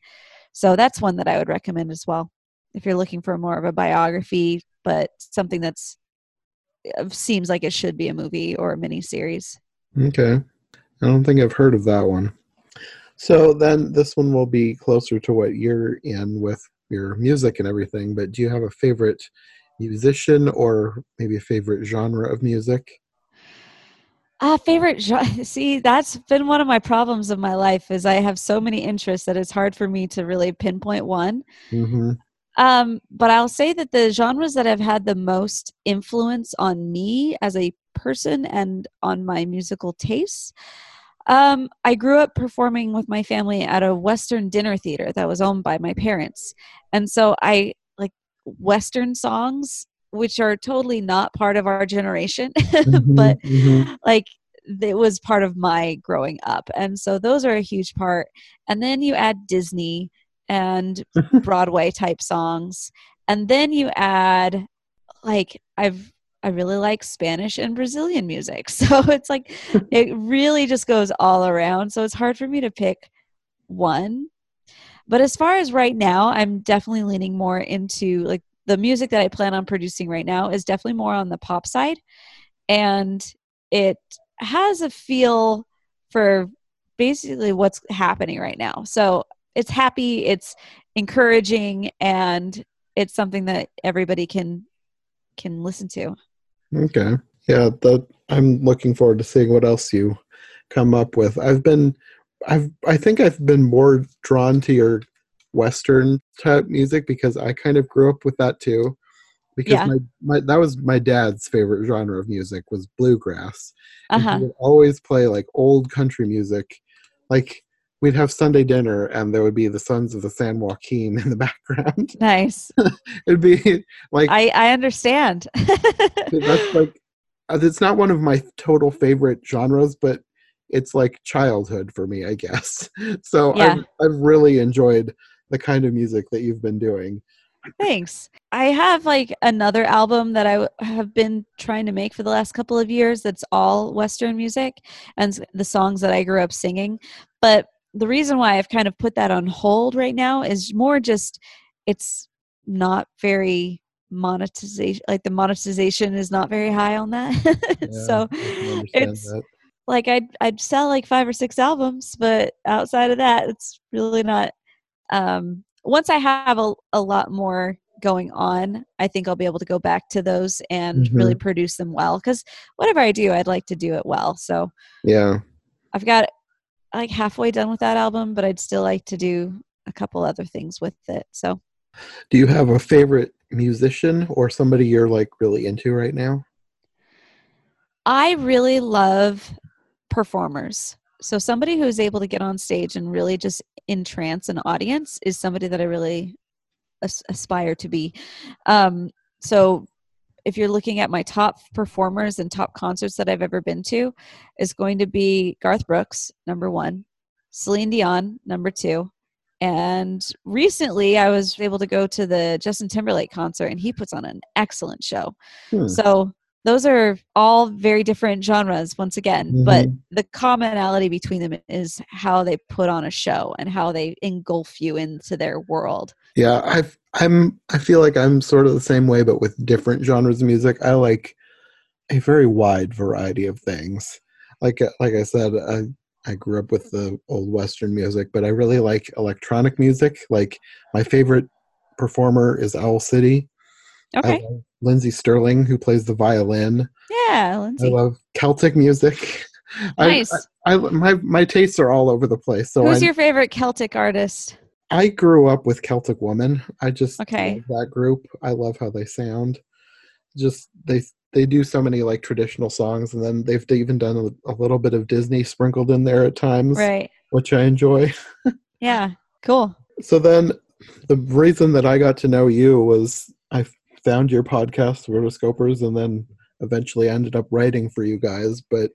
So that's one that I would recommend as well. If you're looking for more of a biography, but something that's uh, seems like it should be a movie or a mini series. Okay. I don't think I've heard of that one. So then this one will be closer to what you're in with your music and everything, but do you have a favorite musician or maybe a favorite genre of music? Ah, favorite genre. [laughs] See, that's been one of my problems of my life is I have so many interests that it's hard for me to really pinpoint one. Mm-hmm. Um, but I'll say that the genres that have had the most influence on me as a person and on my musical tastes Um, I grew up performing with my family at a Western dinner theater that was owned by my parents. And so I Western songs, which are totally not part of our generation, [laughs] but Mhm. like it was part of my growing up. And so those are a huge part. And then you add Disney and [laughs] Broadway type songs. And then you add like I've I really like Spanish and Brazilian music. [laughs] So it's like it really just goes all around. So it's hard for me to pick one. But as far as right now, I'm definitely leaning more into like the music that I plan on producing right now is definitely more on the pop side. And it has a feel for basically what's happening right now. So it's happy, it's encouraging, and it's something that everybody can can listen to. Okay. Yeah, that I'm looking forward to seeing what else you come up with. I've been I've I think I've been more drawn to your western type music because I kind of grew up with that too. Because Yeah. my, my that was my dad's favorite genre of music was bluegrass. Uh And. He would always play like old country music. Like we'd have Sunday dinner and there would be the Sons of the San Joaquin in the [laughs] background. Nice. [laughs] It'd be like I I understand. [laughs] that's like uh, it's not one of my total favorite genres but it's like childhood for me i guess [laughs] so Yeah. I've, I've really enjoyed the kind of music that you've been doing Thanks. I have like another album that I w- have been trying to make for the last couple of years that's all Western music and the songs that I grew up singing. But the reason why I've kind of put that on hold right now is more just it's not very monetization like the monetization is not very high on that [laughs] so can understand it's that. Like I'd I'd sell like five or six albums, but outside of that, it's really not. Um, once I have a, a lot more going on, I think I'll be able to go back to those and really produce them well. Because whatever I do, I'd like to do it well. So yeah I've got like halfway done with that album, but I'd still like to do a couple other things with it. So do you have a favorite musician or somebody you're like really into right now I really love performers. So somebody who is able to get on stage and really just entrance an audience is somebody that I really as- aspire to be. Um, so if you're looking at my top performers and top concerts that I've ever been to, is going to be Garth Brooks, number one, Celine Dion, number two. And recently, I was able to go to the Justin Timberlake concert, and he puts on an excellent show. Hmm. So those are all very different genres once again, but Mhm. the commonality between them is how they put on a show and how they engulf you into their world. Yeah, I've I'm I feel like I'm sort of the same way, but with different genres of music. I like a very wide variety of things. Like uh, like I said, I I grew up with the old Western music, but I really like electronic music. Like my favorite performer is Owl City. I Okay. love Lindsey Stirling, who plays the violin. Yeah, I love Celtic music. [laughs] I- Nice. I, I my my tastes are all over the place. So Who's I, your favorite Celtic artist? I grew up with Celtic Woman. I just Okay. love that group. I love how they sound. Just they they do so many like traditional songs, and then they've even done a, a little bit of Disney sprinkled in there at times, Right. which I enjoy. [laughs] Yeah. Cool. So then, the reason that I got to know you was I found your podcast, Rotoscopers, and then eventually ended up writing for you guys. But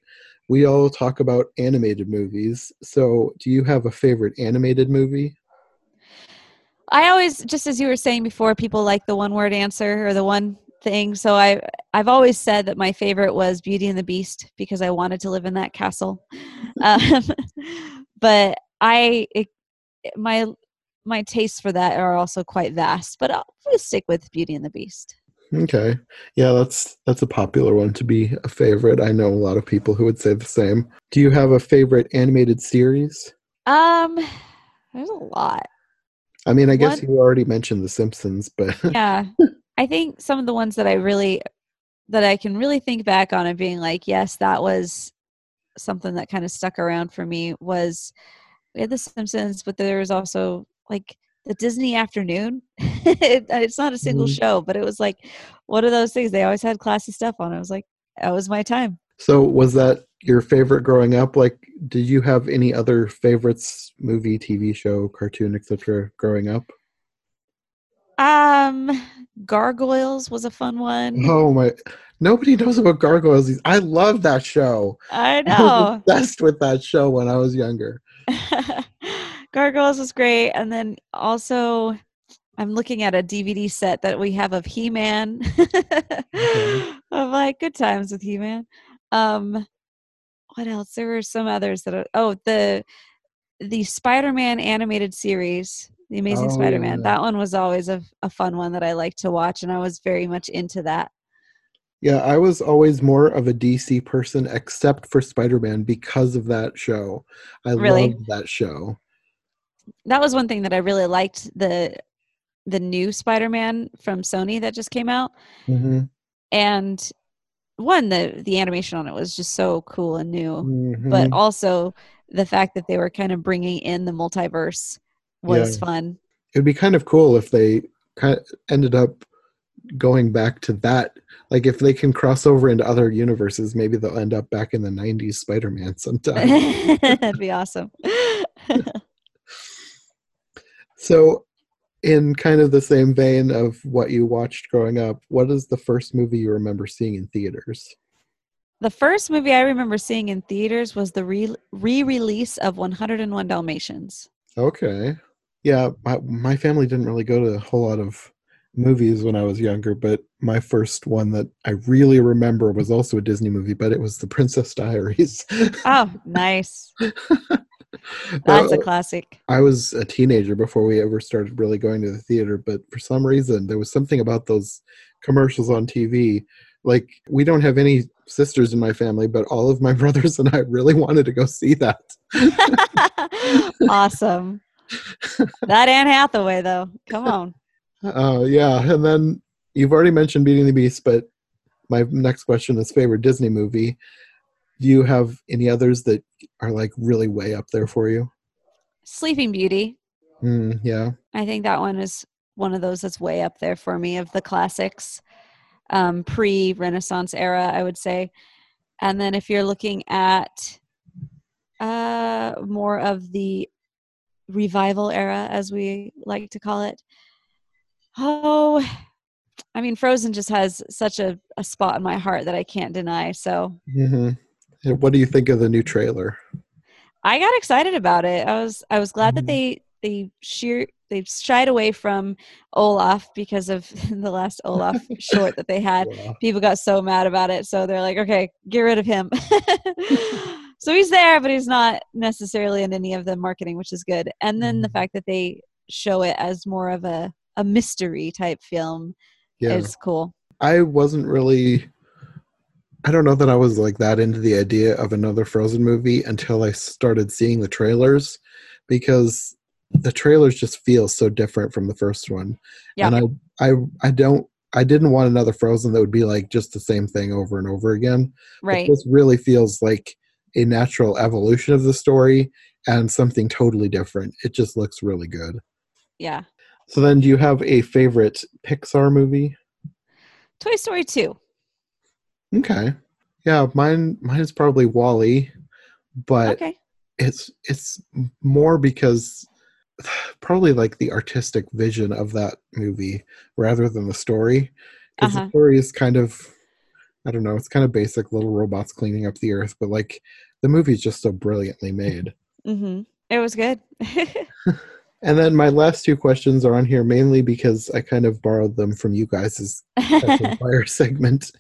we all talk about animated movies. So, do you have a favorite animated movie? I always, just as you were saying before, people like the one word answer or the one thing. So I, I've always said that my favorite was Beauty and the Beast because I wanted to live in that castle. [laughs] Um, [laughs] but I, it, my, my tastes for that are also quite vast. But I'll just stick with Beauty and the Beast. Okay. Yeah, that's that's a popular one to be a favorite. I know a lot of people who would say the same. Do you have a favorite animated series? Um, there's a lot. I mean, I guess you already mentioned The Simpsons, but [laughs] yeah i think some of the ones that i really that i can really think back on and being like yes that was something that kind of stuck around for me was we had the simpsons but there was also like the disney afternoon [laughs] it, it's not a single Mhm. show but it was like one of those things they always had classy stuff on i was like that was my time So was that your favorite growing up? Like, did you have any other favorites, movie, TV show, cartoon, etc. growing up? Um, Gargoyles was a fun one. Oh my! Nobody knows about Gargoyles. I love that show. I I was know. obsessed with that show when I was younger. [laughs] Gargoyles was great, and then also I'm looking at a DVD set that we have of He-Man. [laughs] of like good times with He-Man. Um, what else? There were some others that are, oh the the Spider-Man animated series, the Amazing Oh, Spider-Man. yeah. That one was always a, a fun one that I liked to watch, and I was very much into that. Yeah, I was always more of a DC person, except for Spider Man, because of that show. I Really? loved that show. That was one thing that I really liked the the new Spider-Man from Sony that just came out. hmm and one the the animation on it was just so cool and new hmm but also the fact that they were kind of bringing in the multiverse was Yeah. fun it'd be kind of cool if they kind of ended up going back to that. Like if they can cross over into other universes, maybe they'll end up back in the '90s Spider-Man sometime. [laughs] that'd be awesome [laughs] so, in kind of the same vein of what you watched growing up, what is the first movie you remember seeing in theaters? the first movie i remember seeing in theaters was the re- re-release of 101 dalmatians Okay. Yeah, my, my family didn't really go to a whole lot of movies when I was younger, but my first one that I really remember was also a Disney movie, but it was The Princess Diaries. oh [laughs] nice [laughs] that's a classic I was a teenager before we ever started really going to the theater, but for some reason there was something about those commercials on TV. Like we don't have any sisters in my family, but all of my [laughs] brothers and I really wanted to go see that. [laughs] awesome that anne hathaway though come on Uh, yeah, and then you've already mentioned Beating the Beast, but my next question is favorite Disney movie. Do you have any others that are like really way up there for you? sleeping beauty Mm, yeah. I think that one is one of those that's way up there for me of the classics, um, pre Renaissance era, I would say. And then if you're looking at uh, more of the revival era, as we like to call it, oh, I mean, Frozen just has such a, a spot in my heart that I can't deny. So hmm What do you think of the new trailer? I got excited about it. I was I was glad Mhm. that they they sheer they shied away from Olaf because of [laughs] the last Olaf [laughs] short that they had. Wow. People got so mad about it, so they're like, okay, get rid of him. [laughs] so he's there, but he's not necessarily in any of the marketing, which is good. And then the Mhm. fact that they show it as more of a a mystery type film Yeah. is cool. I wasn't really I don't know that I was like that into the idea of another Frozen movie until I started seeing the trailers because the trailers just feel so different from the first one. Yeah. And I I I don't I didn't want another Frozen that would be like just the same thing over and over again. But Right. This really feels like a natural evolution of the story and something totally different. It just looks really good. Yeah. So then do you have a favorite Pixar movie? Toy Story 2. Okay. Yeah, mine mine is probably WALL-E, but Okay. it's it's more because [sighs] probably like the artistic vision of that movie rather than the story. Because Uh-huh. the story is kind of I don't know, it's kind of basic little robots cleaning up the earth, but like the movie's just so brilliantly made. Mhm. It was good. [laughs] And then my last two questions are on here mainly because I kind of borrowed them from you guys' [laughs] fire segment.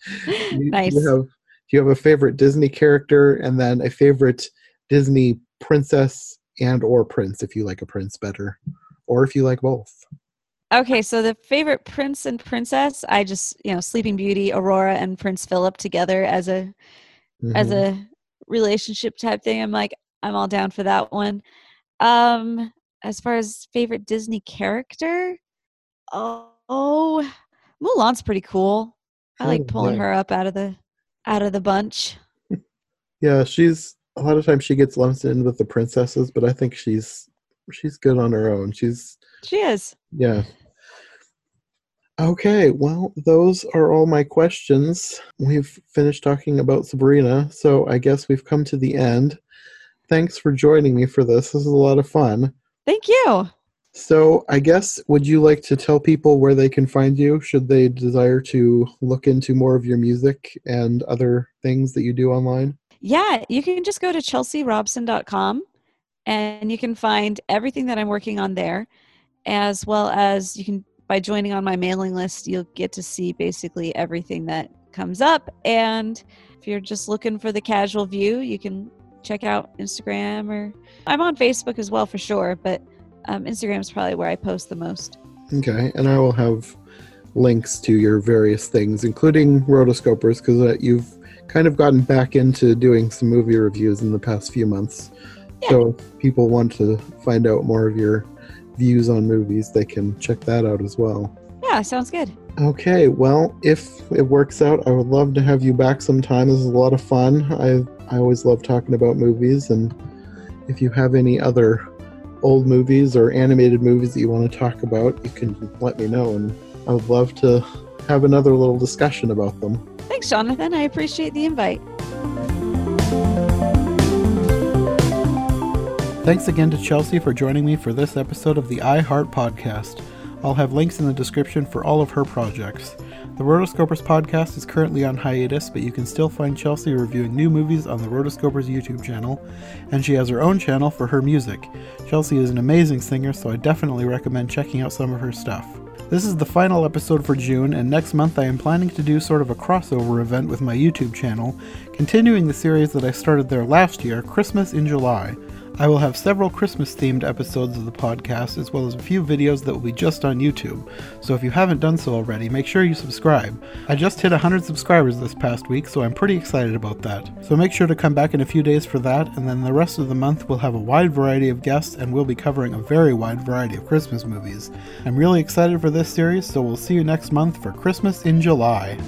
You- nice. Do you, have, do you have a favorite Disney character and then a favorite Disney princess and or prince if you like a prince better or if you like both? Okay, so the favorite prince and princess, I just, you know, Sleeping Beauty, Aurora and Prince Philip together as a as Mhm. a relationship type thing. I'm like I'm all down for that one. Um as far as favorite Disney character, oh, oh Mulan's pretty cool. I like Oh, pulling yeah. her up out of the out of the bunch. Yeah, she's a lot of times she gets lumped in with the princesses, but I think she's she's good on her own. She's She is. yeah. Okay, well, those are all my questions. We've finished talking about Sabrina, so I guess we've come to the end. Thanks for joining me for this. This is a lot of fun. Thank you. So, I guess, would you like to tell people where they can find you should they desire to look into more of your music and other things that you do online? Yeah, you can just go to chelsearobson.com and you can find everything that I'm working on there, as well as you can, by joining on my mailing list, you'll get to see basically everything that comes up. And if you're just looking for the casual view, you can check out Instagram or I'm on Facebook as well for sure, but um, Instagram is probably where I post the most. Okay, and I will have links to your various things, including rotoscopers, because uh, you've kind of gotten back into doing some movie reviews in the past few months. Yeah. So if people want to find out more of your views on movies, they can check that out as well. Yeah, sounds good. Okay, well, if it works out, I would love to have you back sometime. This is a lot of fun. I I always love talking about movies, and if you have any other old movies or animated movies that you want to talk about, you can let me know, and I would love to have another little discussion about them. Thanks, Jonathan. I appreciate the invite. Thanks again to Chelsea for joining me for this episode of the iHeart Podcast. I'll have links in the description for all of her projects. The Rotoscopers podcast is currently on hiatus, but you can still find Chelsea reviewing new movies on the Rotoscopers YouTube channel, and she has her own channel for her music. Chelsea is an amazing singer, so I definitely recommend checking out some of her stuff. This is the final episode for June, and next month I am planning to do sort of a crossover event with my YouTube channel, continuing the series that I started there last year, Christmas in July. I will have several Christmas themed episodes of the podcast, as well as a few videos that will be just on YouTube. So if you haven't done so already, make sure you subscribe. I just hit 100 subscribers this past week, so I'm pretty excited about that. So make sure to come back in a few days for that, and then the rest of the month we'll have a wide variety of guests, and we'll be covering a very wide variety of Christmas movies. I'm really excited for this series, so we'll see you next month for Christmas in July.